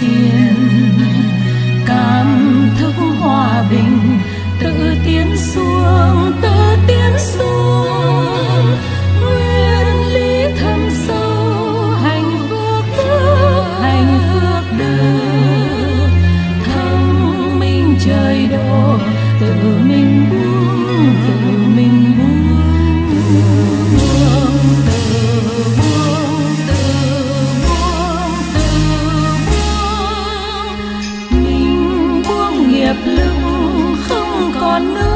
phiền. Cảm thức hòa bình tự tiến xuống on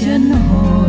chân hồn